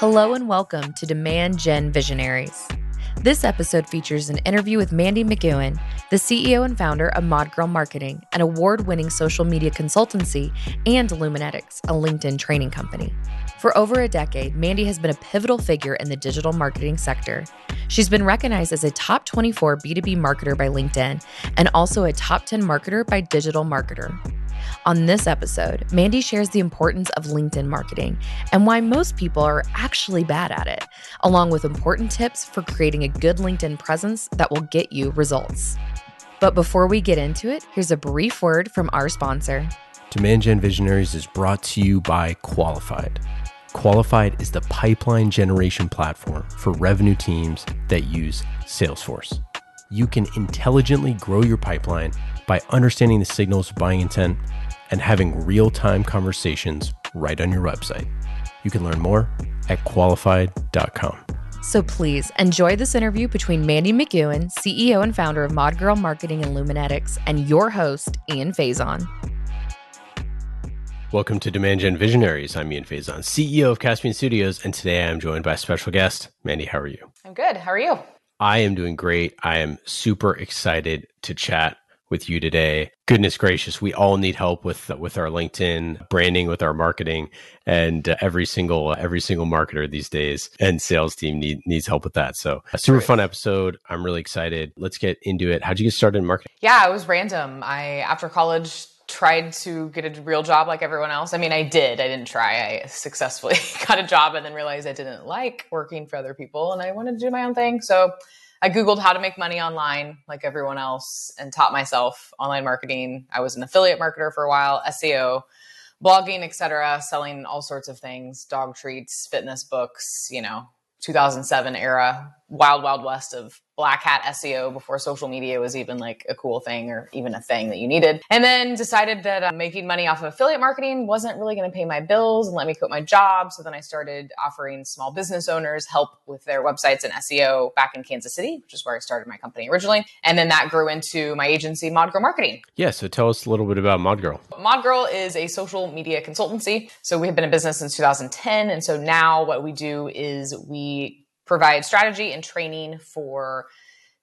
Hello and welcome to Demand Gen Visionaries. This episode features an interview with Mandy McEwen, the CEO and founder of Mod Girl Marketing, an award winning social media consultancy, and Luminetics, a LinkedIn training company. For over a decade, Mandy has been a pivotal figure in the digital marketing sector. She's been recognized as a top 24 B2B marketer by LinkedIn and also a top 10 marketer by Digital Marketer. On this episode, Mandy shares the importance of LinkedIn marketing and why most people are actually bad at it, along with important tips for creating a good LinkedIn presence that will get you results. But before we get into it, here's a brief word from our sponsor. Demand Gen Visionaries is brought to you by Qualified. Qualified is the pipeline generation platform for revenue teams that use Salesforce. You can intelligently grow your pipeline by understanding the signals of buying intent and having real time conversations right on your website. You can learn more at qualified.com. So please enjoy this interview between Mandy McEwen, CEO and founder of Mod Girl Marketing and Luminetics, and your host, Ian Faison. Welcome to Demand Gen Visionaries. I'm Ian Faison, CEO of Caspian Studios, and today I am joined by a special guest. Mandy, how are you? I'm good. How are you? I am doing great. I am super excited to chat with you today. Goodness gracious, we all need help with with our LinkedIn branding, with our marketing, and uh, every single every single marketer these days and sales team need, needs help with that. So, a super fun episode. I'm really excited. Let's get into it. How'd you get started in marketing? Yeah, it was random. I after college tried to get a real job like everyone else. I mean, I did. I didn't try. I successfully got a job and then realized I didn't like working for other people and I wanted to do my own thing. So I Googled how to make money online like everyone else and taught myself online marketing. I was an affiliate marketer for a while, SEO, blogging, etc., selling all sorts of things, dog treats, fitness books, you know, 2007 era, wild, wild west of black hat SEO before social media was even like a cool thing or even a thing that you needed. And then decided that uh, making money off of affiliate marketing wasn't really going to pay my bills and let me quit my job. So then I started offering small business owners help with their websites and SEO back in Kansas City, which is where I started my company originally. And then that grew into my agency, Mod Girl Marketing. Yeah. So tell us a little bit about Mod Girl. Mod Girl is a social media consultancy. So we have been in business since 2010. And so now what we do is we provide strategy and training for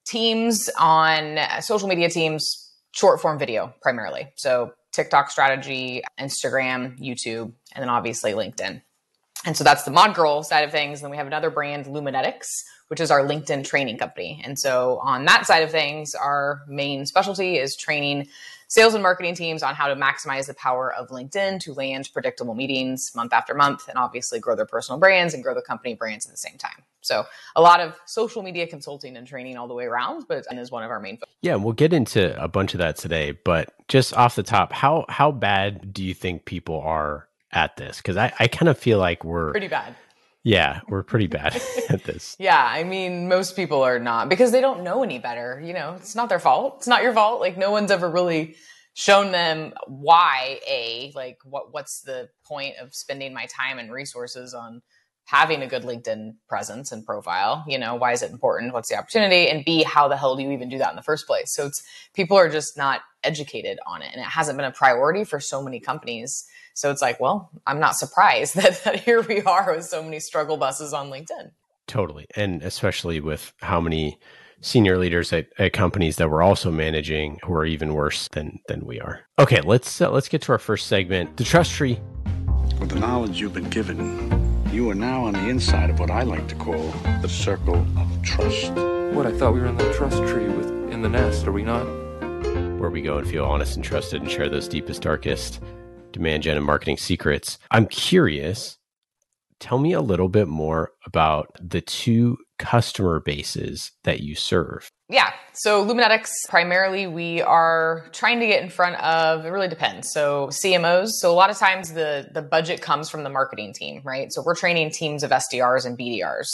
teams on uh, social media teams, short form video primarily. So TikTok strategy, Instagram, YouTube, and then obviously LinkedIn. And so that's the Mod Girl side of things. Then we have another brand, Luminetics, which is our LinkedIn training company. And so on that side of things, our main specialty is training sales and marketing teams on how to maximize the power of LinkedIn to land predictable meetings month after month and obviously grow their personal brands and grow the company brands at the same time. So a lot of social media consulting and training all the way around, but and is one of our main. Yeah, we'll get into a bunch of that today. But just off the top, how how bad do you think people are at this? Because I, I kind of feel like we're pretty bad. Yeah, we're pretty bad at this. yeah, I mean, most people are not because they don't know any better. You know, it's not their fault. It's not your fault. Like no one's ever really shown them why a like what what's the point of spending my time and resources on having a good LinkedIn presence and profile. You know, why is it important? What's the opportunity? And B, how the hell do you even do that in the first place? So it's people are just not educated on it, and it hasn't been a priority for so many companies so it's like, well, I'm not surprised that, that here we are with so many struggle buses on LinkedIn. Totally. And especially with how many senior leaders at, at, companies that we're also managing who are even worse than than we are. Okay, let's uh, let's get to our first segment, the trust tree. With the knowledge you've been given, you are now on the inside of what I like to call the circle of trust. What I thought we were in the trust tree with in the nest, are we not? Where we go and feel honest and trusted and share those deepest, darkest demand gen and marketing secrets. I'm curious Tell me a little bit more about the two customer bases that you serve. Yeah. So Luminetics, primarily, we are trying to get in front of, it really depends. So CMOs. So a lot of times the, the budget comes from the marketing team, right? So we're training teams of SDRs and BDRs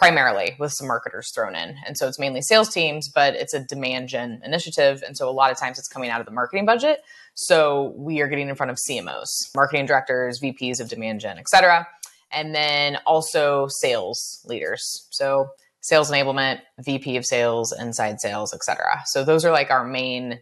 primarily with some marketers thrown in. And so it's mainly sales teams, but it's a demand gen initiative. And so a lot of times it's coming out of the marketing budget. So we are getting in front of CMOs, marketing directors, VPs of demand gen, et cetera. And then also sales leaders. So sales enablement, VP of sales, inside sales, et cetera. So those are like our main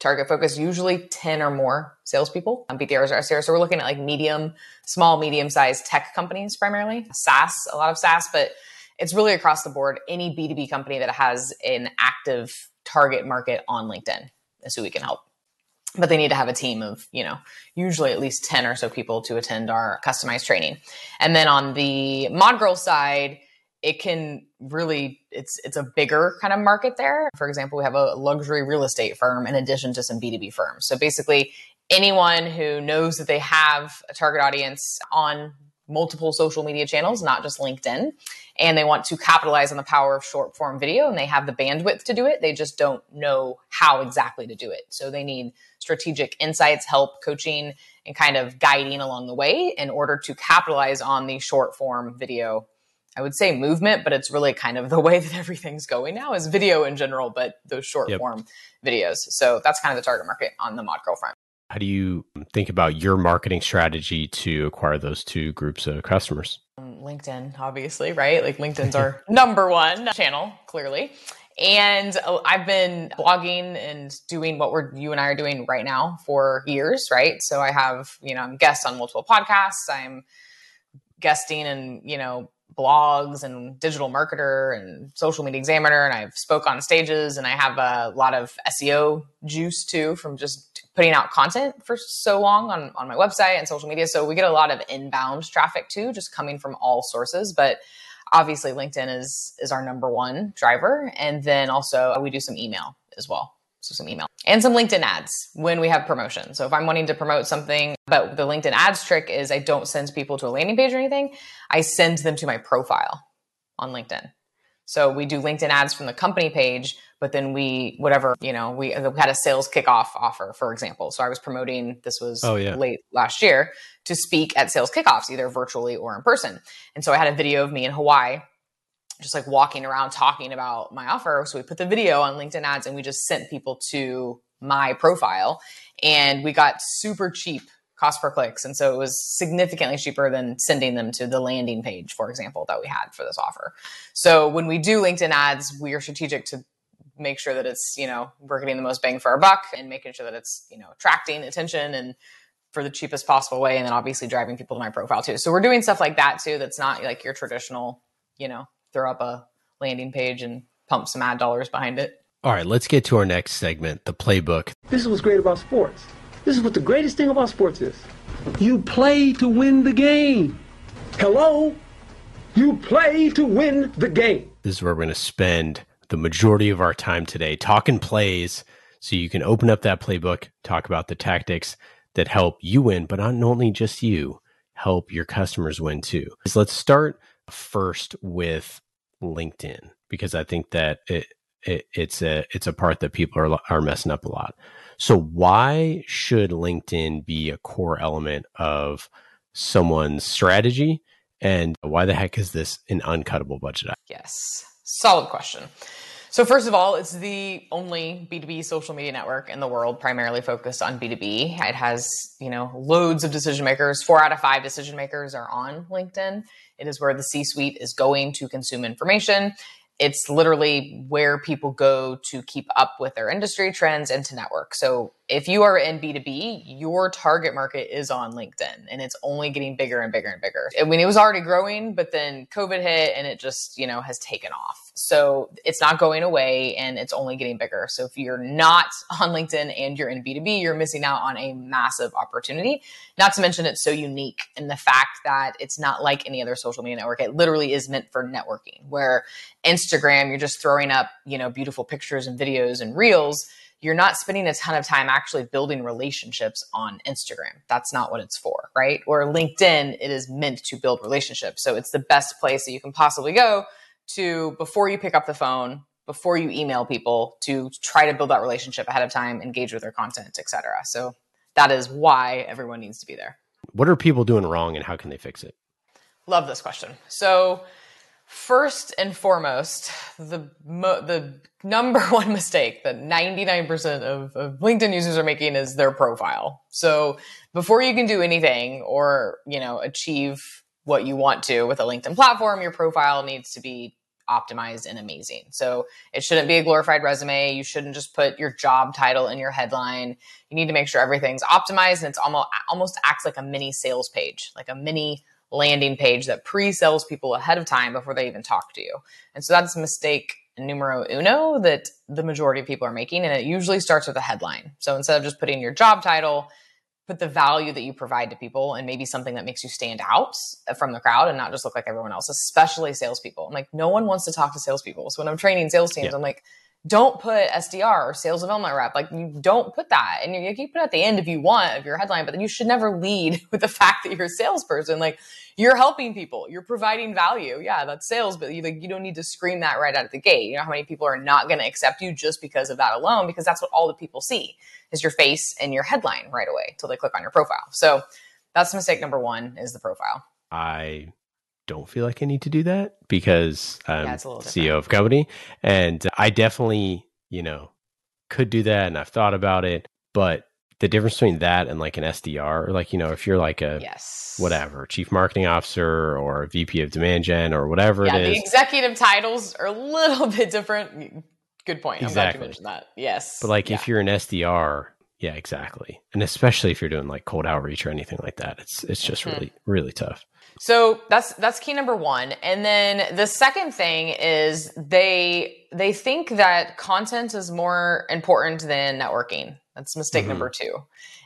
target focus, usually 10 or more salespeople um, on BDRs or SDRs. So we're looking at like medium, small, medium sized tech companies primarily, SaaS, a lot of SaaS, but it's really across the board. Any B2B company that has an active target market on LinkedIn is who we can help. But they need to have a team of, you know, usually at least 10 or so people to attend our customized training. And then on the Mod Girl side, it can really it's it's a bigger kind of market there. For example, we have a luxury real estate firm in addition to some B2B firms. So basically anyone who knows that they have a target audience on multiple social media channels, not just LinkedIn, and they want to capitalize on the power of short form video and they have the bandwidth to do it. They just don't know how exactly to do it. So they need strategic insights, help, coaching, and kind of guiding along the way in order to capitalize on the short form video. I would say movement, but it's really kind of the way that everything's going now is video in general, but those short yep. form videos. So that's kind of the target market on the mod girl front. How do you think about your marketing strategy to acquire those two groups of customers? Um, LinkedIn, obviously, right? Like LinkedIn's our number one channel, clearly. And uh, I've been blogging and doing what we're you and I are doing right now for years, right? So I have, you know, I'm guests on multiple podcasts. I'm guesting and, you know, blogs and digital marketer and social media examiner and I've spoke on stages and I have a lot of SEO juice too from just putting out content for so long on, on my website and social media. So we get a lot of inbound traffic too, just coming from all sources. But obviously LinkedIn is is our number one driver. And then also we do some email as well. So some email and some LinkedIn ads when we have promotion. So if I'm wanting to promote something, but the LinkedIn ads trick is I don't send people to a landing page or anything. I send them to my profile on LinkedIn. So we do LinkedIn ads from the company page, but then we, whatever, you know, we, we had a sales kickoff offer, for example. So I was promoting, this was oh, yeah. late last year, to speak at sales kickoffs, either virtually or in person. And so I had a video of me in Hawaii just like walking around talking about my offer. So we put the video on LinkedIn ads and we just sent people to my profile and we got super cheap cost per clicks. And so it was significantly cheaper than sending them to the landing page, for example, that we had for this offer. So when we do LinkedIn ads, we are strategic to make sure that it's, you know, we're getting the most bang for our buck and making sure that it's, you know, attracting attention and for the cheapest possible way. And then obviously driving people to my profile too. So we're doing stuff like that too. That's not like your traditional, you know, throw up a landing page and pump some ad dollars behind it. All right, let's get to our next segment, the playbook. This is what's great about sports. This is what the greatest thing about sports is. You play to win the game. Hello? You play to win the game. This is where we're going to spend the majority of our time today talking plays so you can open up that playbook, talk about the tactics that help you win, but not only just you, help your customers win too. So let's start first with LinkedIn because I think that it, it, it's a it's a part that people are are messing up a lot. So why should LinkedIn be a core element of someone's strategy and why the heck is this an uncuttable budget? Yes. Solid question. So first of all, it's the only B2B social media network in the world primarily focused on B2B. It has, you know, loads of decision makers. 4 out of 5 decision makers are on LinkedIn. It is where the C suite is going to consume information. It's literally where people go to keep up with their industry trends and to network. So if you are in B2B, your target market is on LinkedIn and it's only getting bigger and bigger and bigger. I mean, it was already growing, but then COVID hit and it just, you know, has taken off. So it's not going away and it's only getting bigger. So if you're not on LinkedIn and you're in B2B, you're missing out on a massive opportunity. Not to mention it's so unique in the fact that it's not like any other social media network. It literally is meant for networking where Instagram, you're just throwing up, you know, beautiful pictures and videos and reels you're not spending a ton of time actually building relationships on Instagram. That's not what it's for, right? Or LinkedIn, it is meant to build relationships. So it's the best place that you can possibly go to before you pick up the phone, before you email people to try to build that relationship ahead of time, engage with their content, etc. So that is why everyone needs to be there. What are people doing wrong and how can they fix it? Love this question. So First and foremost, the mo- the number one mistake that 99% of, of LinkedIn users are making is their profile. So before you can do anything or, you know, achieve what you want to with a LinkedIn platform, your profile needs to be optimized and amazing. So it shouldn't be a glorified resume. You shouldn't just put your job title in your headline. You need to make sure everything's optimized and it's almost almost acts like a mini sales page, like a mini landing page that pre-sells people ahead of time before they even talk to you. And so that's mistake numero uno that the majority of people are making. And it usually starts with a headline. So instead of just putting your job title, put the value that you provide to people and maybe something that makes you stand out from the crowd and not just look like everyone else, especially salespeople. I'm like, no one wants to talk to salespeople. So when I'm training sales teams, yeah. I'm like, don't put SDR or sales development rep. Like you don't put that. And you, you can put it at the end if you want of your headline, but then you should never lead with the fact that you're a salesperson. Like you're helping people, you're providing value. Yeah, that's sales, but you like you don't need to scream that right out of the gate. You know how many people are not going to accept you just because of that alone, because that's what all the people see is your face and your headline right away until they click on your profile. So that's mistake number one is the profile. I don't feel like I need to do that because I'm yeah, CEO of company and I definitely, you know, could do that and I've thought about it, but the difference between that and like an SDR, like, you know, if you're like a yes. whatever, chief marketing officer or VP of demand gen or whatever yeah, it is. The executive titles are a little bit different. Good point. Exactly. I'm glad you mentioned that. Yes. But like yeah. if you're an SDR, yeah, exactly. And especially if you're doing like cold outreach or anything like that, it's it's just mm-hmm. really, really tough. So that's that's key number 1. And then the second thing is they they think that content is more important than networking. That's mistake mm-hmm. number 2.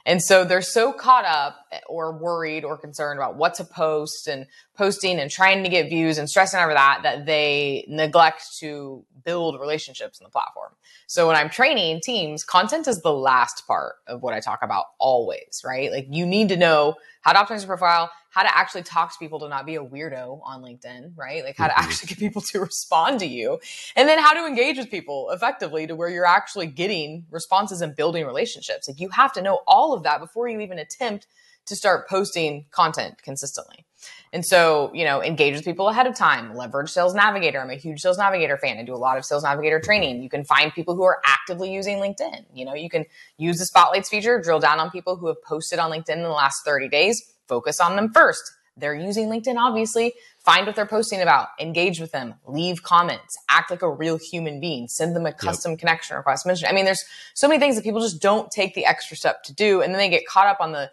And so they're so caught up eh, or worried or concerned about what to post and posting and trying to get views and stressing over that that they neglect to build relationships in the platform. So when I'm training teams, content is the last part of what I talk about always, right? Like you need to know how to optimize your profile, how to actually talk to people to not be a weirdo on LinkedIn, right? Like how to mm-hmm. actually get people to respond to you. And then how to engage with people effectively to where you're actually getting responses and building relationships. Like you have to know all of that before you even attempt to start posting content consistently. And so, you know, engage with people ahead of time, leverage Sales Navigator. I'm a huge Sales Navigator fan. I do a lot of Sales Navigator training. You can find people who are actively using LinkedIn. You know, you can use the spotlights feature, drill down on people who have posted on LinkedIn in the last 30 days, focus on them first. They're using LinkedIn, obviously. Find what they're posting about, engage with them, leave comments, act like a real human being, send them a custom yep. connection request. I mean, there's so many things that people just don't take the extra step to do. And then they get caught up on the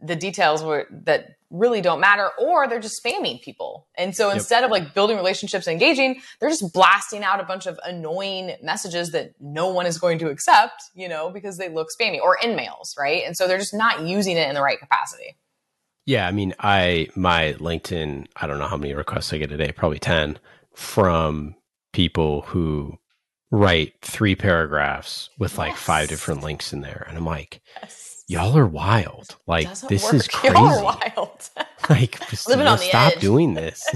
the details where, that really don't matter or they're just spamming people. And so instead yep. of like building relationships and engaging, they're just blasting out a bunch of annoying messages that no one is going to accept, you know, because they look spammy or in mails, right? And so they're just not using it in the right capacity. Yeah, I mean, I my LinkedIn, I don't know how many requests I get a day, probably 10 from people who write three paragraphs with like five different links in there and I'm like, yes y'all are wild. Like this work. is crazy. Wild. like living on the stop edge. doing this.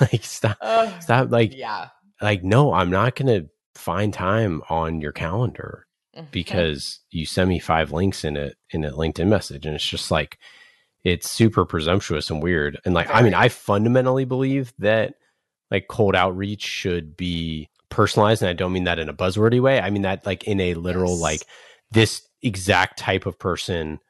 like stop, uh, stop. Like yeah. Like no, I'm not gonna find time on your calendar mm-hmm. because you send me five links in it in a LinkedIn message, and it's just like it's super presumptuous and weird. And like, I mean, I fundamentally believe that like cold outreach should be personalized, and I don't mean that in a buzzwordy way. I mean that like in a literal yes. like this exact type of person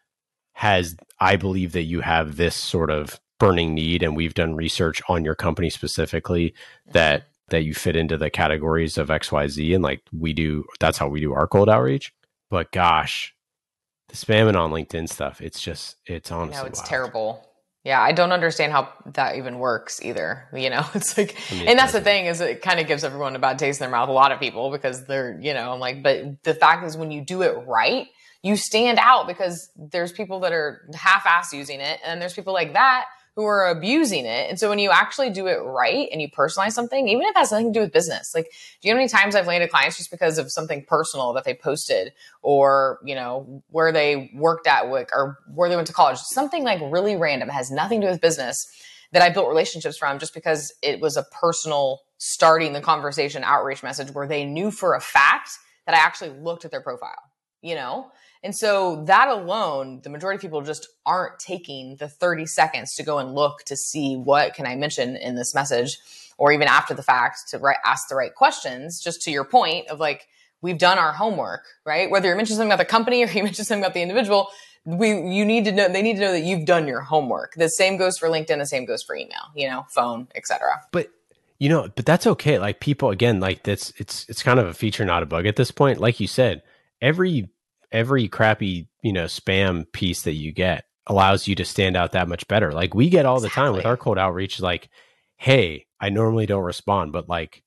has i believe that you have this sort of burning need and we've done research on your company specifically that mm-hmm. that you fit into the categories of xyz and like we do that's how we do our cold outreach but gosh the spamming on linkedin stuff it's just it's honestly no, it's wild. terrible yeah, I don't understand how that even works either. You know, it's like, I mean, and that's the thing is it kind of gives everyone a bad taste in their mouth. A lot of people because they're, you know, I'm like, but the fact is when you do it right, you stand out because there's people that are half-ass using it, and there's people like that who are abusing it. And so when you actually do it right and you personalize something, even if it has nothing to do with business, like do you know how many times I've landed clients just because of something personal that they posted or, you know, where they worked at or where they went to college, something like really random, has nothing to do with business that I built relationships from just because it was a personal starting the conversation outreach message where they knew for a fact that I actually looked at their profile, you know? And so that alone, the majority of people just aren't taking the 30 seconds to go and look to see what can I mention in this message or even after the fact to ask the right questions, just to your point of like, we've done our homework, right? Whether you mention something about the company or you mention something about the individual, we, you need to know, they need to know that you've done your homework. The same goes for LinkedIn, the same goes for email, you know, phone, etc. But you know, but that's okay. Like people again, like that's it's it's kind of a feature, not a bug at this point. Like you said, every every crappy, you know, spam piece that you get allows you to stand out that much better. Like we get all exactly. the time with our cold outreach, like, hey, I normally don't respond, but like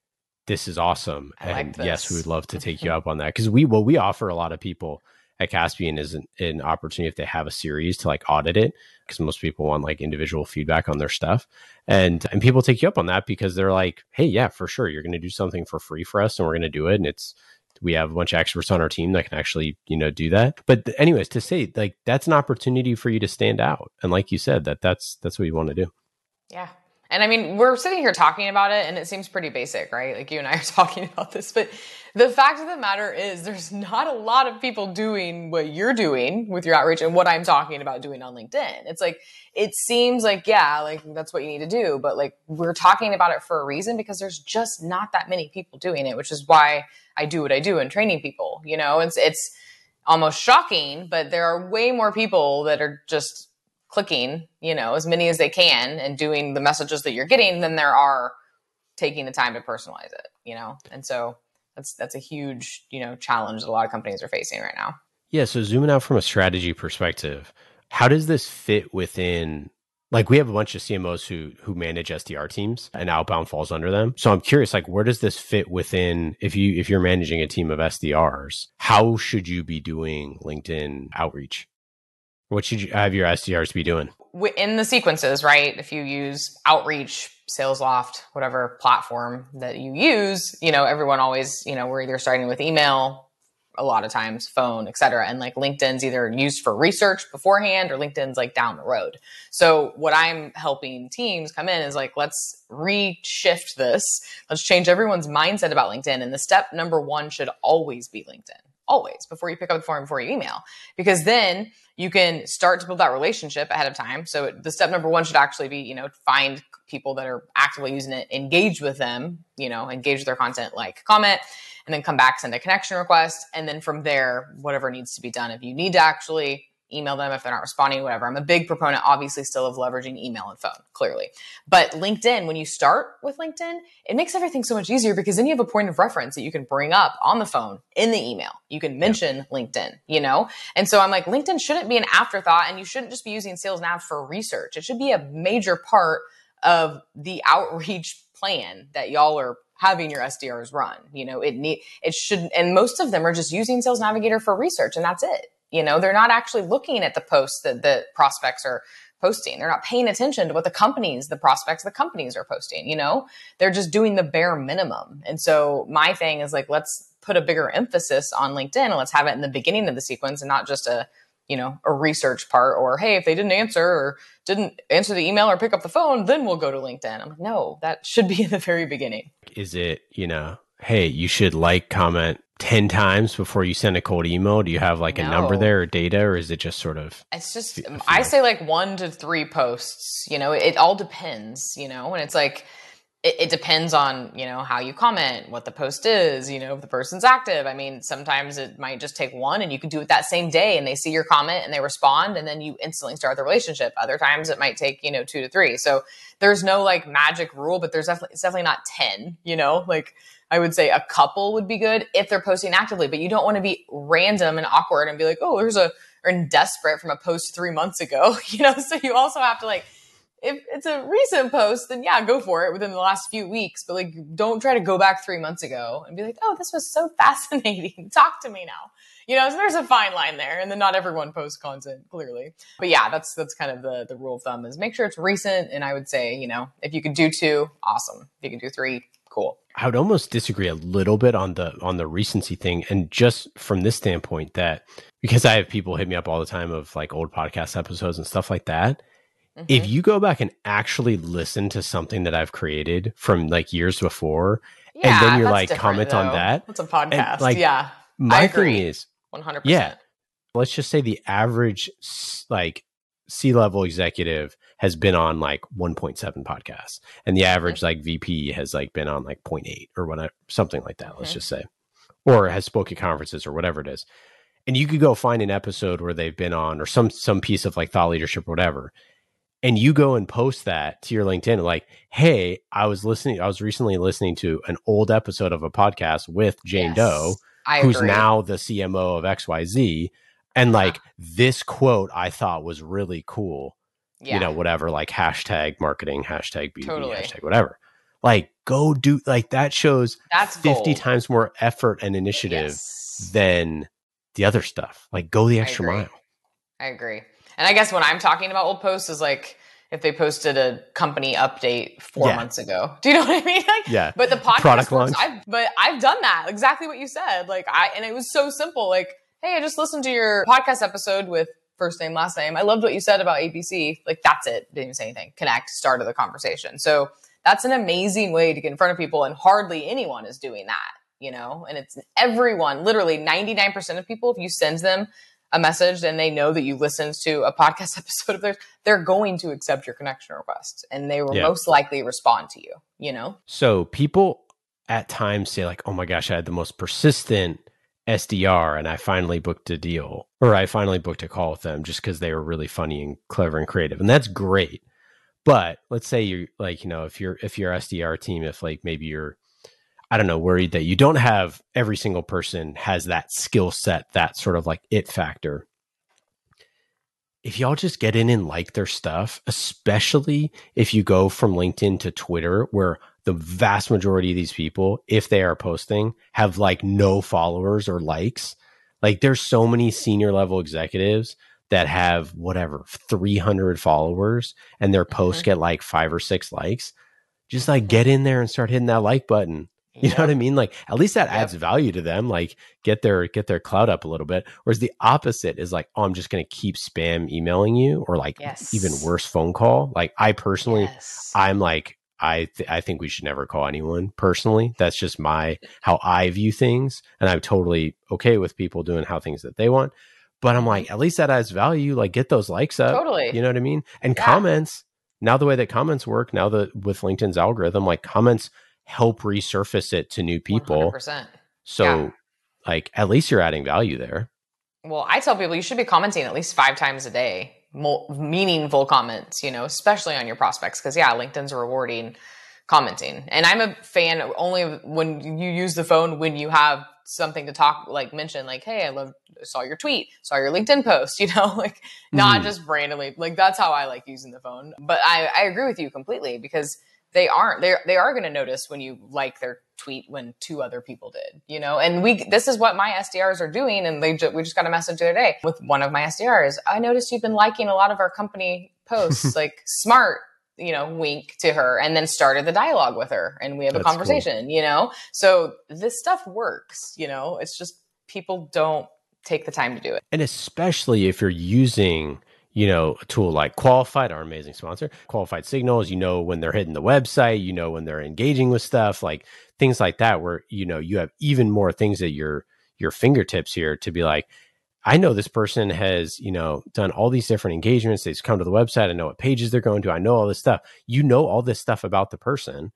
this is awesome. I and like yes, we would love to take you up on that. Because we what we offer a lot of people at Caspian is an, an opportunity if they have a series to like audit it because most people want like individual feedback on their stuff and and people take you up on that because they're like hey yeah for sure you're going to do something for free for us and we're going to do it and it's we have a bunch of experts on our team that can actually you know do that. But anyways to say like that's an opportunity for you to stand out. And like you said that that's that's what you want to do. Yeah and I mean, we're sitting here talking about it and it seems pretty basic, right? Like you and I are talking about this, but the fact of the matter is there's not a lot of people doing what you're doing with your outreach and what I'm talking about doing on LinkedIn. It's like, it seems like, yeah, like that's what you need to do, but like we're talking about it for a reason because there's just not that many people doing it, which is why I do what I do in training people, you know, it's, it's almost shocking, but there are way more people that are just clicking, you know, as many as they can and doing the messages that you're getting than there are taking the time to personalize it, you know? And so that's that's a huge, you know, challenge that a lot of companies are facing right now. Yeah, so zooming out from a strategy perspective, how does this fit within like we have a bunch of CMOs who who manage SDR teams and outbound falls under them. So I'm curious like where does this fit within if you if you're managing a team of SDRs, how should you be doing LinkedIn outreach? What should you have your SDRs be doing? In the sequences, right? If you use Outreach, SalesLoft, whatever platform that you use, you know, everyone always, you know, we're either starting with email, a lot of times phone, et cetera. And like LinkedIn's either used for research beforehand or LinkedIn's like down the road. So what I'm helping teams come in is like, let's reshift this. Let's change everyone's mindset about LinkedIn. And the step number one should always be LinkedIn. Always before you pick up the phone, before you email, because then you can start to build that relationship ahead of time. So the step number one should actually be, you know, find people that are actively using it, engage with them, you know, engage with their content, like comment, and then come back, send a connection request. And then from there, whatever needs to be done. If you need to actually email them if they're not responding, whatever. I'm a big proponent, obviously, still of leveraging email and phone, clearly. But LinkedIn, when you start with LinkedIn, it makes everything so much easier because then you have a point of reference that you can bring up on the phone in the email. You can mention yeah. LinkedIn, you know? And so I'm like, LinkedIn shouldn't be an afterthought and you shouldn't just be using Sales Nav for research. It should be a major part of the outreach plan that y'all are having your SDRs run. You know, it need it should and most of them are just using Sales Navigator for research and that's it. You know, they're not actually looking at the posts that the prospects are posting. They're not paying attention to what the companies, the prospects, the companies are posting. You know, they're just doing the bare minimum. And so my thing is like, let's put a bigger emphasis on LinkedIn and let's have it in the beginning of the sequence and not just a, you know, a research part or, hey, if they didn't answer or didn't answer the email or pick up the phone, then we'll go to LinkedIn. I'm like, no, that should be in the very beginning. Is it, you know, hey, you should like, comment, 10 times before you send a cold email? Do you have like no. a number there or data, or is it just sort of? It's just, um, I say like one to three posts, you know, it all depends, you know, and it's like, it, it, depends on, you know, how you comment, what the post is, you know, if the person's active. I mean, sometimes it might just take one and you can do it that same day and they see your comment and they respond and then you instantly start the relationship. Other times it might take, you know, two to three. So there's no like magic rule, but there's definitely, it's definitely not 10, you know, like, I would say a couple would be good if they're posting actively, but you don't want to be random and awkward and be like, oh, there's a, or desperate from a post three months ago, you know? So you also have to like, if it's a recent post, then yeah, go for it within the last few weeks. But like, don't try to go back three months ago and be like, oh, this was so fascinating. Talk to me now. You know, so there's a fine line there, and then not everyone posts content clearly. But yeah, that's that's kind of the the rule of thumb is make sure it's recent. And I would say, you know, if you could do two, awesome. If you can do three, cool. I would almost disagree a little bit on the on the recency thing, and just from this standpoint that because I have people hit me up all the time of like old podcast episodes and stuff like that. Mm-hmm. If you go back and actually listen to something that I've created from like years before, yeah, and then you're like comment though. on that, it's a podcast. Like, yeah, my thing is 100%. Yeah. Let's just say the average like C level executive has been on like 1.7 podcasts and the average mm-hmm. like VP has like been on like 0.8 or whatever, something like that. Mm-hmm. Let's just say, or has spoken conferences or whatever it is. And you could go find an episode where they've been on or some, some piece of like thought leadership or whatever. And you go and post that to your LinkedIn, like, Hey, I was listening, I was recently listening to an old episode of a podcast with Jane yes. Doe I who's agree. now the CMO of XYZ. And like this quote I thought was really cool. Yeah. You know, whatever, like hashtag marketing, hashtag B2B, totally. hashtag whatever. Like go do like that shows that's 50 gold. times more effort and initiative yes. than the other stuff. Like go the extra I mile. I agree. And I guess when I'm talking about old posts is like if they posted a company update four yeah. months ago. Do you know what I mean? Like, yeah. But the podcast product launch. I've, but I've done that exactly what you said. Like I and it was so simple. Like, hey, I just listened to your podcast episode with first name last name. I loved what you said about ABC. Like that's it. Didn't even say anything. Connect. start of the conversation. So that's an amazing way to get in front of people, and hardly anyone is doing that. You know, and it's everyone. Literally, ninety nine percent of people. If you send them a message and they know that you listened to a podcast episode of theirs, they're going to accept your connection request and they will yeah. most likely respond to you, you know? So people at times say, like, oh my gosh, I had the most persistent SDR and I finally booked a deal or I finally booked a call with them just because they were really funny and clever and creative. And that's great. But let's say you're like, you know, if you're if your SDR team, if like maybe you're I don't know, worried that you don't have every single person has that skill set, that sort of like it factor. If y'all just get in and like their stuff, especially if you go from LinkedIn to Twitter, where the vast majority of these people, if they are posting, have like no followers or likes. Like there's so many senior level executives that have whatever 300 followers and their posts mm-hmm. get like five or six likes. Just like get in there and start hitting that like button you yep. know what I mean? Like at least that yep. adds value to them. Like get their get their cloud up a little bit. Whereas the opposite is like, oh, I'm just gonna keep spam emailing you, or like yes. even worse, phone call. Like I personally, yes. I'm like, I th- I think we should never call anyone personally. That's just my how I view things, and I'm totally okay with people doing how things that they want. But I'm like, at least that adds value. Like get those likes up. Totally. You know what I mean? And yeah. comments. Now the way that comments work, now that with LinkedIn's algorithm, like comments help resurface it to new people. 100%. So, yeah. like, at least you're adding value there. Well, I tell people you should be commenting at least five times a day, meaningful comments, you know, especially on your prospects. Cause yeah, LinkedIn's rewarding commenting. And I'm a fan only when you use the phone when you have something to talk, like mention, like, hey, I love, saw your tweet, saw your LinkedIn post, you know, like not mm. just randomly. Like that's how I like using the phone. But I, I agree with you completely because they aren't they they are going to notice when you like their tweet when two other people did you know? And we this is what my sdrs are doing and they ju- we just got a message the other day with one of my sdrs i noticed you've been liking a lot of our company posts like smart you know wink to her and then started the dialogue with her and we have That's a conversation cool. you know? So this stuff works you know? It's just people don't take the time to do it. And especially if you're using you know, a tool like Qualified, our amazing sponsor, Qualified Signals, you know, when they're hitting the website, you know, when they're engaging with stuff, like things like that, where, you know, you have even more things at your, your fingertips here to be like, I know this person has, you know, done all these different engagements. They've come to the website. I know what pages they're going to. I know all this stuff. You know all this stuff about the person.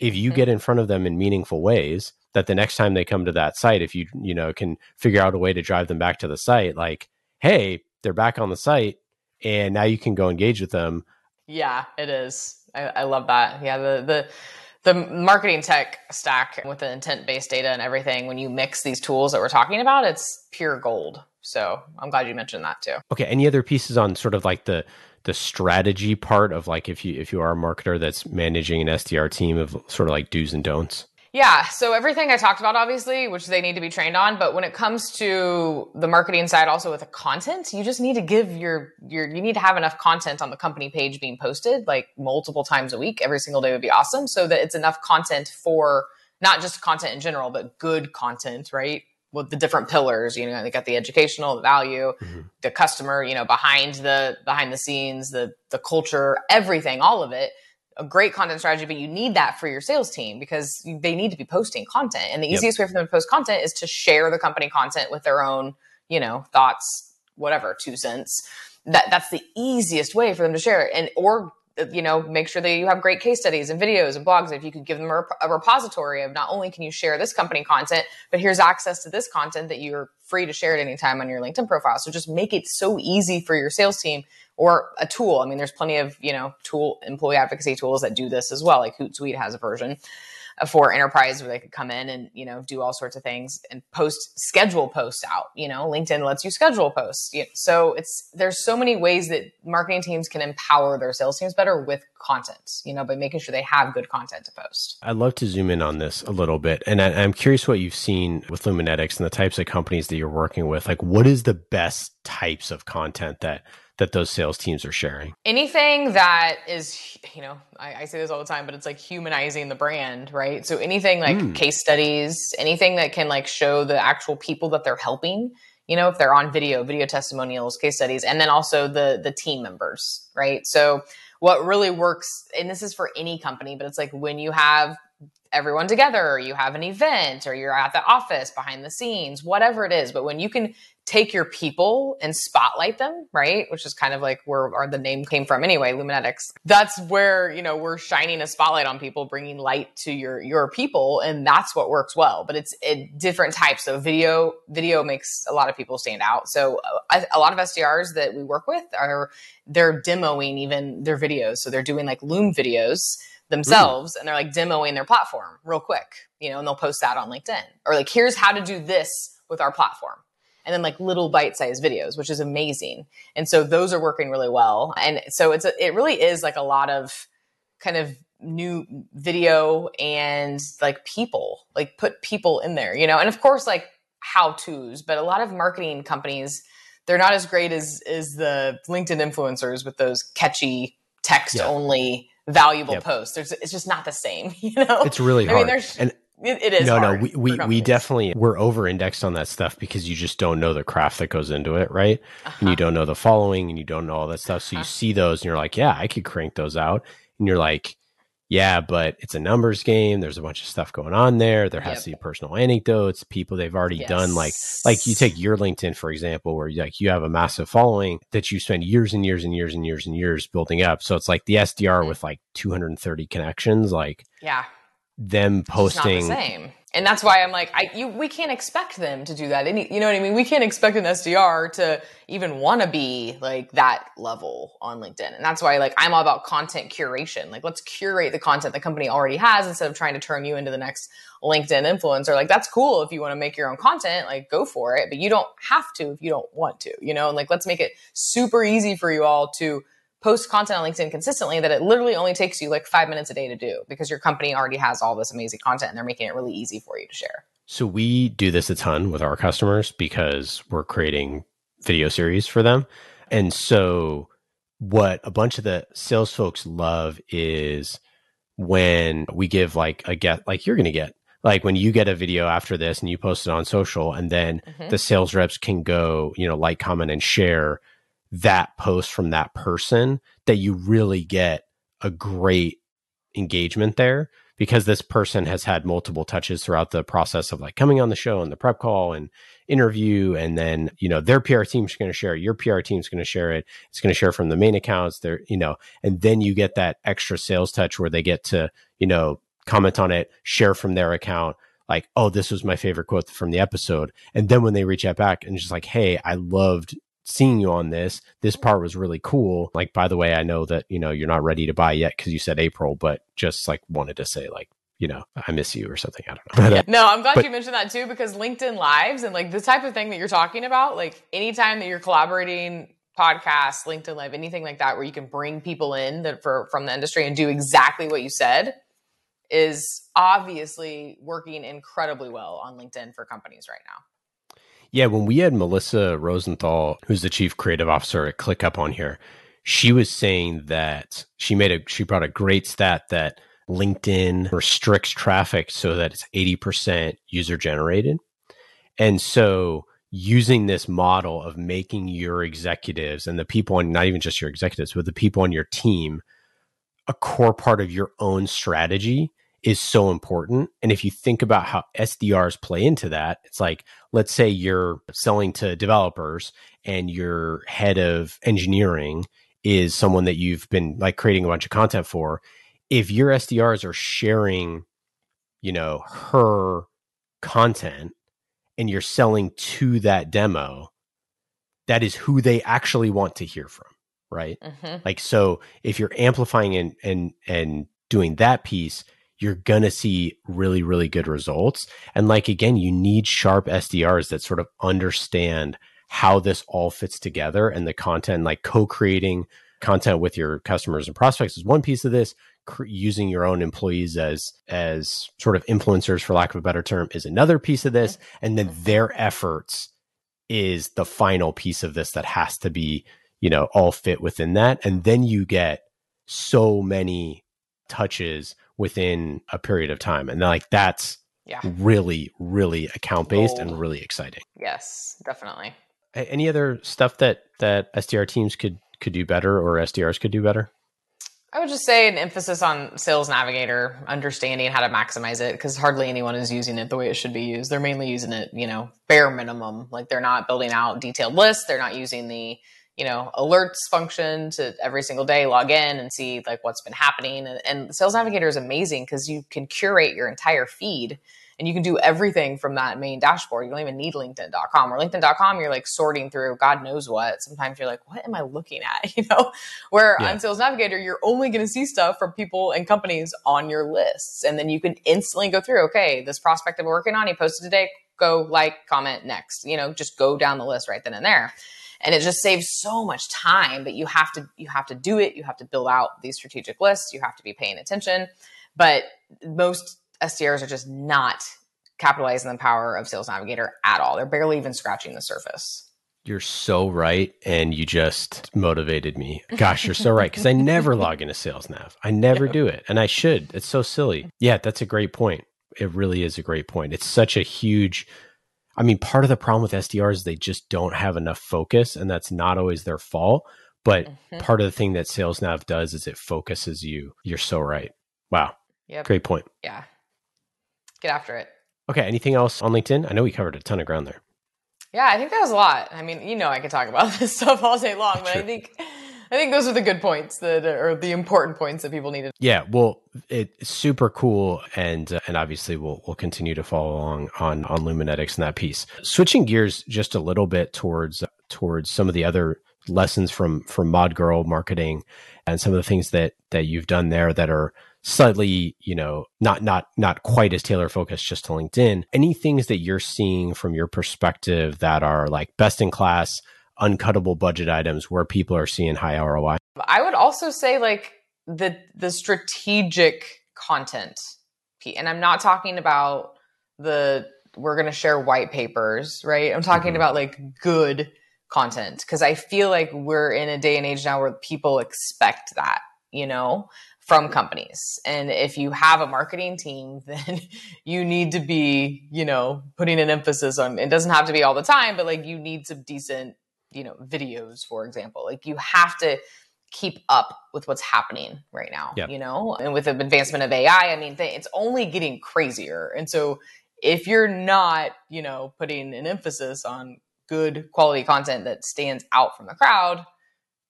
If you mm-hmm. get in front of them in meaningful ways, that the next time they come to that site, if you, you know, can figure out a way to drive them back to the site, like, hey, they're back on the site and now you can go engage with them. Yeah, it is. I, I love that. Yeah, the the the marketing tech stack with the intent based data and everything. When you mix these tools that we're talking about, it's pure gold. So I'm glad you mentioned that too. Okay. Any other pieces on sort of like the the strategy part of like if you if you are a marketer that's managing an SDR team of sort of like do's and don'ts? Yeah. So everything I talked about, obviously, which they need to be trained on, but when it comes to the marketing side, also with the content, you just need to give your your you need to have enough content on the company page being posted like multiple times a week. Every single day would be awesome, so that it's enough content for not just content in general, but good content, right? With the different pillars, you know, they got the educational, the value, mm-hmm. the customer, you know, behind the behind the scenes, the the culture, everything, all of it a great content strategy, but you need that for your sales team because they need to be posting content. And the yep. easiest way for them to post content is to share the company content with their own, you know, thoughts, whatever, two cents. That that's the easiest way for them to share it. And or you know, make sure that you have great case studies and videos and blogs. If you could give them a, a, repository of not only can you share this company content, but here's access to this content that you're free to share at any time on your LinkedIn profile. So just make it so easy for your sales team or a tool. I mean, there's plenty of, you know, tool employee advocacy tools that do this as well. Like Hootsuite has a version for enterprise where they could come in and you know do all sorts of things and post schedule posts out you know? Linkedin lets you schedule posts. So it's there's so many ways that marketing teams can empower their sales teams better with content you know by making sure they have good content to post. I'd love to zoom in on this a little bit and I, i'm curious what you've seen with luminetics and the types of companies that you're working with. Like what is the best types of content that that those sales teams are sharing? Anything that is, you know, I, I say this all the time, but it's like humanizing the brand, right? So anything like mm. case studies, anything that can like show the actual people that they're helping, you know, if they're on video, video testimonials, case studies, and then also the the team members, right? So what really works, and this is for any company, but it's like when you have everyone together, or you have an event, or you're at the office behind the scenes, whatever it is. But when you can take your people and spotlight them, right? Which is kind of like where the name came from anyway, Luminetics. That's where, you know, we're shining a spotlight on people, bringing light to your your people and that's what works well. But it's it, different types of video video makes a lot of people stand out. So a, uh, a lot of SDRs that we work with are they're demoing even their videos. So they're doing like Loom videos themselves mm. and they're like demoing their platform real quick, you know, and they'll post that on LinkedIn. Or like, here's how to do this with our platform. And then like little bite-sized videos, which is amazing. And so those are working really well. And so it's a, it really is like a lot of kind of new video and like people, like put people in there, you know. And of course like how-tos, but a lot of marketing companies they're not as great as as the LinkedIn influencers with those catchy text only valuable yep. posts. There's, it's just not the same, you know. It's really hard. I mean, there's, and it, is. No, no, we we, we definitely we're over indexed on that stuff because you just don't know the craft that goes into it, right? Uh-huh. And you don't know the following, and you don't know all that stuff. So uh-huh. you see those, and you're like, yeah, I could crank those out, and you're like, yeah, but it's a numbers game. There's a bunch of stuff going on there. There has yep. to be personal anecdotes, people they've already yes. done. Like, like you take your LinkedIn for example, where like you have a massive following that you spend years and years and years and years and years building up. So it's like the SDR mm-hmm. with like 230 connections, like yeah, them posting the same and that's why I'm like, I you we can't expect them to do that. Any, you know what I mean? We can't expect an SDR to even want to be like that level on LinkedIn, and that's why like I'm all about content curation. Like, let's curate the content the company already has instead of trying to turn you into the next LinkedIn influencer. Like, that's cool if you want to make your own content, like go for it, but you don't have to if you don't want to. You know, and like let's make it super easy for you all to post content on LinkedIn consistently that it literally only takes you like five minutes a day to do because your company already has all this amazing content and they're making it really easy for you to share. So we do this a ton with our customers because we're creating video series for them. And so what a bunch of the sales folks love is when we give like a get like you're going to get like when you get a video after this and you post it on social and then mm-hmm. the sales reps can go, you know, like, comment and share that post from that person that you really get a great engagement there because this person has had multiple touches throughout the process of like coming on the show and the prep call and interview. And then you know their PR team's going to share it. Your PR team's going to share it. It's going to share from the main accounts. There you know and then you get that extra sales touch where they get to you know comment on it share from their account like oh this was my favorite quote from the episode. And then when they reach out back and just like hey I loved seeing you on this. This part mm-hmm. was really cool. Like, by the way, I know that, you know, you're not ready to buy yet because you said April, but just like wanted to say, like, you know, I miss you or something. I don't know. Uh, no, I'm glad but, you mentioned that too, because LinkedIn lives and like the type of thing that you're talking about, like anytime that you're collaborating podcast, LinkedIn Live, anything like that, where you can bring people in that for from the industry and do exactly what you said, is obviously working incredibly well on LinkedIn for companies right now. Yeah, when we had Melissa Rosenthal, who's the chief creative officer at ClickUp on here, she was saying that she made a she brought a great stat that LinkedIn restricts traffic so that it's 80% user generated. And so using this model of making your executives and the people on not even just your executives, but the people on your team a core part of your own strategy is so important. And if you think about how SDRs play into that, it's like, let's say you're selling to developers and your head of engineering is someone that you've been like creating a bunch of content for. If your SDRs are sharing, you know, her content and you're selling to that demo, that is who they actually want to hear from, right? Mm-hmm. Like so if you're amplifying and and and doing that piece, you're going to see really really good results. And like again, you need sharp SDRs that sort of understand how this all fits together and the content like co-creating content with your customers and prospects is one piece of this. Cr- using your own employees as as sort of influencers for lack of a better term is another piece of this. And then their efforts is the final piece of this that has to be you know all fit within that. And then you get so many touches within a period of time and like that's yeah. really really account based and really exciting yes definitely any other stuff that that sdr teams could could do better or sdrs could do better I would just say an emphasis on Sales Navigator, understanding how to maximize it, because hardly anyone is using it the way it should be used. They're mainly using it, you know, bare minimum. Like they're not building out detailed lists. They're not using the, you know, alerts function to every single day log in and see like what's been happening. And, and Sales Navigator is amazing because you can curate your entire feed and you can do everything from that main dashboard. You don't even need LinkedIn.com or LinkedIn.com. You're like sorting through God knows what. Sometimes you're like, what am I looking at? You know, where yeah. on Sales Navigator, you're only going to see stuff from people and companies on your lists. And then you can instantly go through, okay, this prospect I'm working on, he posted today, go like, comment next, you know, just go down the list right then and there. And it just saves so much time, but you have to, you have to do it. You have to build out these strategic lists. You have to be paying attention. But most SDRs are just not capitalizing the power of Sales Navigator at all. They're barely even scratching the surface. You're so right. And you just motivated me. Gosh, you're so right. Because I never log into Sales Nav. I never do it. And I should. It's so silly. Yeah, that's a great point. It really is a great point. It's such a huge. I mean, part of the problem with SDRs is they just don't have enough focus, and that's not always their fault. But mm-hmm. part of the thing that SalesNav does is it focuses you. You're so right. Wow. Yep. Great point. Yeah get after it. Okay. Anything else on LinkedIn? I know we covered a ton of ground there. Yeah, I think that was a lot. I mean, you know, I could talk about this stuff all day long, but I think I think those are the good points that are the important points that people needed. Yeah, well, it's super cool, and uh, and obviously we'll we'll continue to follow along on on Luminetics and that piece. Switching gears just a little bit towards towards some of the other lessons from from Mod Girl marketing and some of the things that that you've done there that are slightly, you know, not not not quite as tailor focused just to LinkedIn. Any things that you're seeing from your perspective that are like best in class, uncuttable budget items where people are seeing high ROI? I would also say like the the strategic content. And I'm not talking about the we're going to share white papers, right? I'm talking mm-hmm. about like good content because I feel like we're in a day and age now where people expect that, you know? from companies. And if you have a marketing team, then you need to be, you know, putting an emphasis on it doesn't have to be all the time, but like you need some decent, you know, videos, for example. Like you have to keep up with what's happening right now, yep. you know? And with the advancement of AI, I mean, it's only getting crazier. And so if you're not, you know, putting an emphasis on good quality content that stands out from the crowd,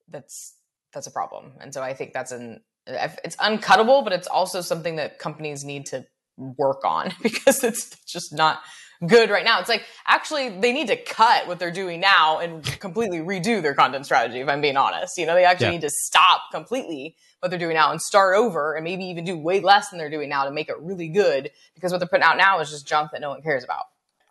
that's that's a problem. And so I think that's an it's uncuttable, but it's also something that companies need to work on because it's just not good right now. It's like actually they need to cut what they're doing now and completely redo their content strategy. If I'm being honest, you know, they actually yeah. need to stop completely what they're doing now and start over and maybe even do way less than they're doing now to make it really good because what they're putting out now is just junk that no one cares about.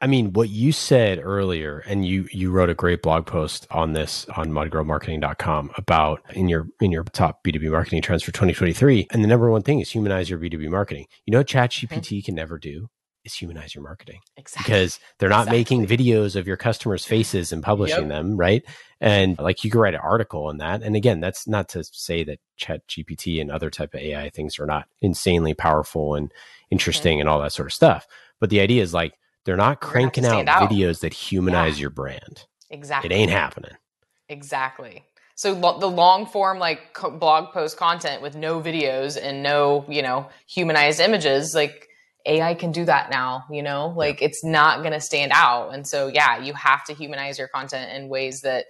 I mean, what you said earlier, and you you wrote a great blog post on this on modgirlmarketing.com about in your in your top B2B marketing trends for 2023. And the number one thing is humanize your B2B marketing. You know what ChatGPT mm-hmm. can never do? Is humanize your marketing. Exactly. Because they're not exactly. making videos of your customers' faces and publishing yep. them, right? And like you could write an article on that. And again, that's not to say that Chat GPT and other type of AI things are not insanely powerful and interesting and all that sort of stuff. But the idea is like they're not cranking out, out, videos that humanize yeah. your brand. Exactly. It ain't happening. Exactly. So lo- the long form like co- blog post content with no videos and no, you know, humanized images, like AI can do that now, you know? Like yeah. it's not going to stand out. And so yeah, you have to humanize your content in ways that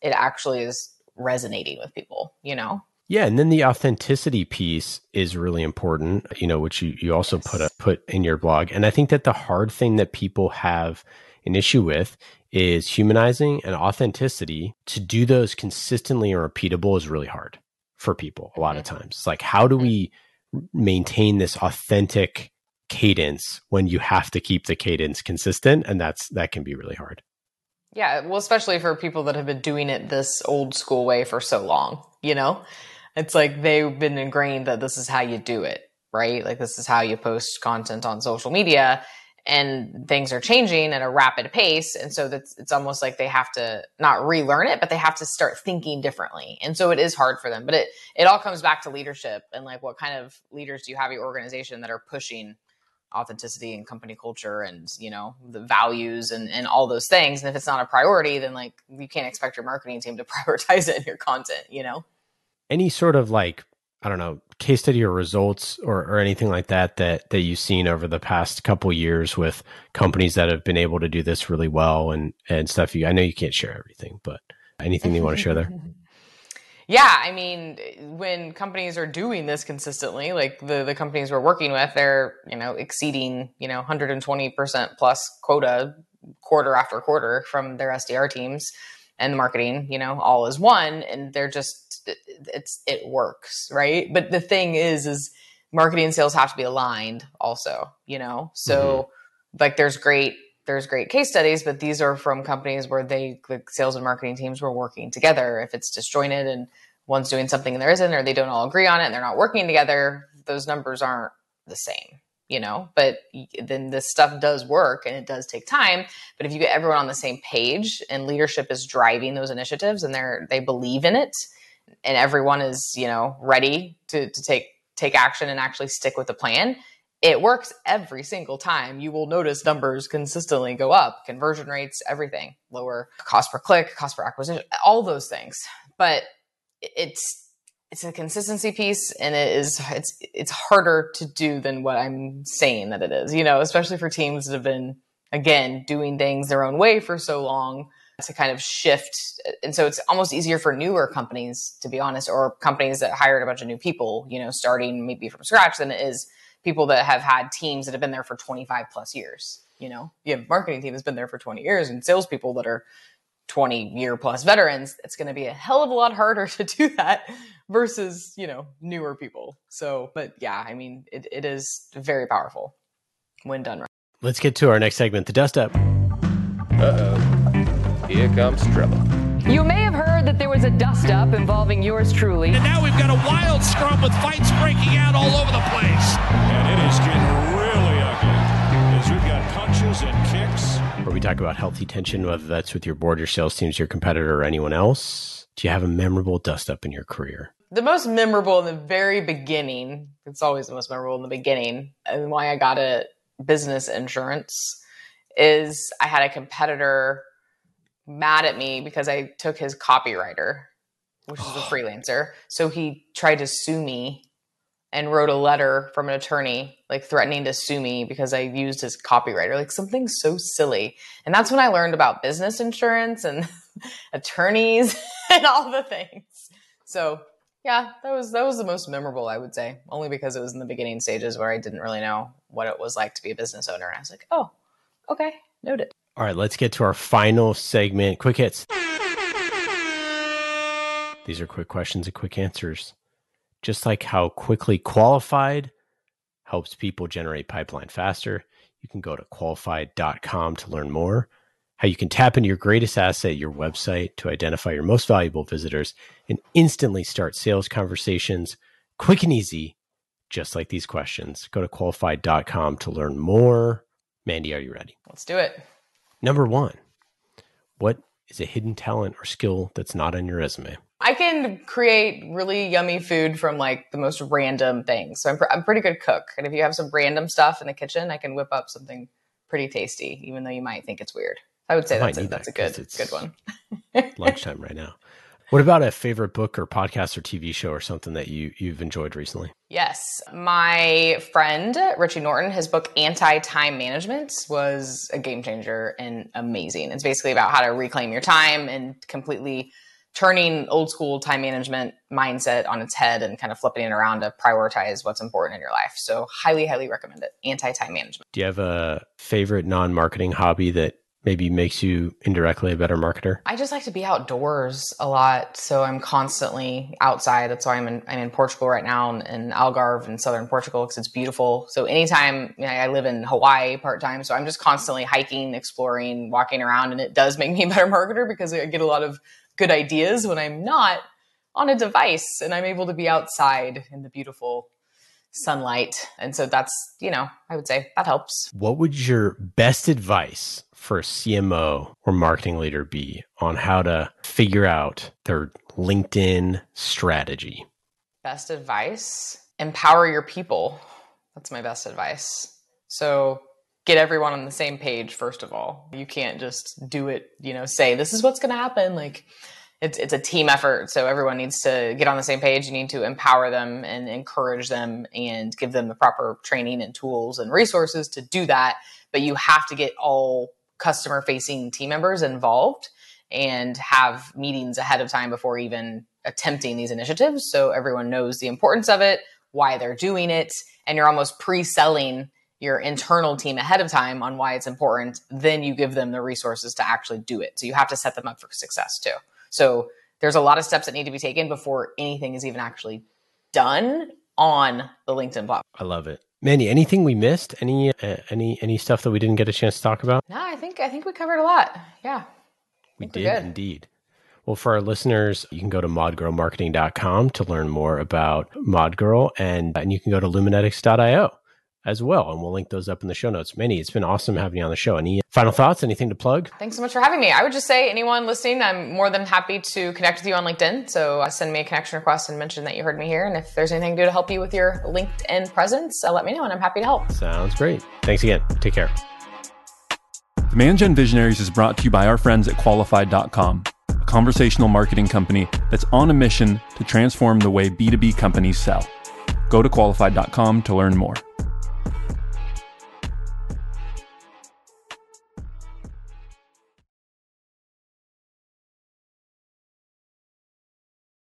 it actually is resonating with people, you know? Yeah, and then the authenticity piece is really important, you know, which you, you also yes. put a, put in your blog. And I think that the hard thing that people have an issue with is humanizing and authenticity. To do those consistently and repeatable is really hard for people a lot mm-hmm. of times. It's like how do we maintain this authentic cadence when you have to keep the cadence consistent and that's that can be really hard. Yeah, well especially for people that have been doing it this old school way for so long, you know? It's like they've been ingrained that this is how you do it, right? Like this is how you post content on social media and things are changing at a rapid pace and so that's it's almost like they have to not relearn it but they have to start thinking differently and so it is hard for them but it it all comes back to leadership and like what kind of leaders do you have your organization that are pushing authenticity and company culture and you know the values and, and all those things and if it's not a priority then like you can't expect your marketing team to prioritize it in your content you know any sort of like I don't know case study or results or, or anything like that that that you've seen over the past couple years with companies that have been able to do this really well and and stuff. You I know you can't share everything, but anything you want to share there? Yeah, I mean, when companies are doing this consistently, like the the companies we're working with, they're you know exceeding you know 120 percent plus quota quarter after quarter from their SDR teams and the marketing, you know, all is one, and they're just it's it works, right? But the thing is, is marketing and sales have to be aligned, also, you know. So mm-hmm. like, there's great there's great case studies, but these are from companies where they like sales and marketing teams were working together. If it's disjointed and one's doing something and there isn't, or they don't all agree on it and they're not working together, those numbers aren't the same you know but then this stuff does work and it does take time but if you get everyone on the same page and leadership is driving those initiatives and they're they believe in it and everyone is you know ready to, to take take action and actually stick with the plan it works every single time. You will notice numbers consistently go up conversion rates everything. Lower cost per click cost per acquisition all those things. But it's it's a consistency piece and it is it's it's harder to do than what I'm saying that it is, you know, especially for teams that have been again doing things their own way for so long to kind of shift. And so it's almost easier for newer companies to be honest or companies that hired a bunch of new people, you know, starting maybe from scratch than it is people that have had teams that have been there for 25 plus years, you know. You have marketing team that's been there for 20 years and salespeople that are 20 year plus veterans, it's going to be a hell of a lot harder to do that versus, you know, newer people. So, but yeah, I mean, it, it is very powerful when done right. Let's get to our next segment, the dust up. Uh oh. Here comes trouble. You may have heard that there was a dust up involving yours truly. And now we've got a wild scrum with fights breaking out all over the place. And it is getting really ugly as we've got punches and kicks where we talk about healthy tension, whether that's with your board, your sales teams, your competitor, or anyone else. Do you have a memorable dust up in your career? The most memorable in the very beginning, it's always the most memorable in the beginning, and why I got a business insurance is I had a competitor mad at me because I took his copywriter, which is a freelancer. So he tried to sue me and wrote a letter from an attorney like threatening to sue me because I used his copywriter, like something so silly. And that's when I learned about business insurance and attorneys and all the things. So yeah, that was that was the most memorable, I would say, only because it was in the beginning stages where I didn't really know what it was like to be a business owner. And I was like, oh, okay, noted. All right, let's get to our final segment, quick hits. These are quick questions and quick answers just like how quickly qualified helps people generate pipeline faster, You can go to qualified.com to learn more. How you can tap into your greatest asset, your website, to identify your most valuable visitors and instantly start sales conversations quick and easy, just like these questions. Go to qualified.com to learn more. Mandy, are you ready? Let's do it. Number one, what is a hidden talent or skill that's not on your resume? I can create really yummy food from like the most random things. So I'm, pr- I'm a pretty good cook. And if you have some random stuff in the kitchen, I can whip up something pretty tasty, even though you might think it's weird. I would say I that's a, need that's a that good good one. Lunchtime right now. What about a favorite book or podcast or TV show or something that you you've enjoyed recently? Yes. My friend Richie Norton, his book Anti Time Management was a game changer and amazing. It's basically about how to reclaim your time and completely turning old school time management mindset on its head and kind of flipping it around to prioritize what's important in your life. So, highly, highly recommend it. Anti time management. Do you have a favorite non-marketing hobby that maybe makes you indirectly a better marketer? I just like to be outdoors a lot, so I'm constantly outside. That's why I'm in I'm in Portugal right now, in, in Algarve in southern Portugal, because it's beautiful. So anytime you know, I live in Hawaii part time, so I'm just constantly hiking, exploring, walking around, and it does make me a better marketer because I get a lot of good ideas when I'm not on a device and I'm able to be outside in the beautiful sunlight. And so that's you know I would say that helps. What would your best advice for a CMO or marketing leader be on how to figure out their LinkedIn strategy? Best advice empower your people. That's my best advice. So get everyone on the same page, first of all. You can't just do it, you know, say, this is what's going to happen. Like, it's, it's a team effort. So everyone needs to get on the same page. You need to empower them and encourage them and give them the proper training and tools and resources to do that. But you have to get all customer facing team members involved and have meetings ahead of time before even attempting these initiatives so everyone knows the importance of it, why they're doing it, and you're almost pre-selling your internal team ahead of time on why it's important, then you give them the resources to actually do it. So you have to set them up for success too. So there's a lot of steps that need to be taken before anything is even actually done on the LinkedIn platform. I love it. Mandy, anything we missed? Any uh, any any stuff that we didn't get a chance to talk about? No, I think I think we covered a lot. Yeah. We did indeed. Well, for our listeners, you can go to modgirlmarketing.com to learn more about ModGirl, and, and you can go to luminetics.io as well. And we'll link those up in the show notes. Manny, it's been awesome having you on the show. Any final thoughts? Anything to plug? Thanks so much for having me. I would just say, anyone listening, I'm more than happy to connect with you on LinkedIn. So uh, send me a connection request and mention that you heard me here. And if there's anything to do to help you with your LinkedIn presence, uh, let me know and I'm happy to help. Sounds great. Thanks again. Take care. Demand Gen Visionaries is brought to you by our friends at Qualified.com, a conversational marketing company that's on a mission to transform the way B2B companies sell. Go to Qualified.com to learn more.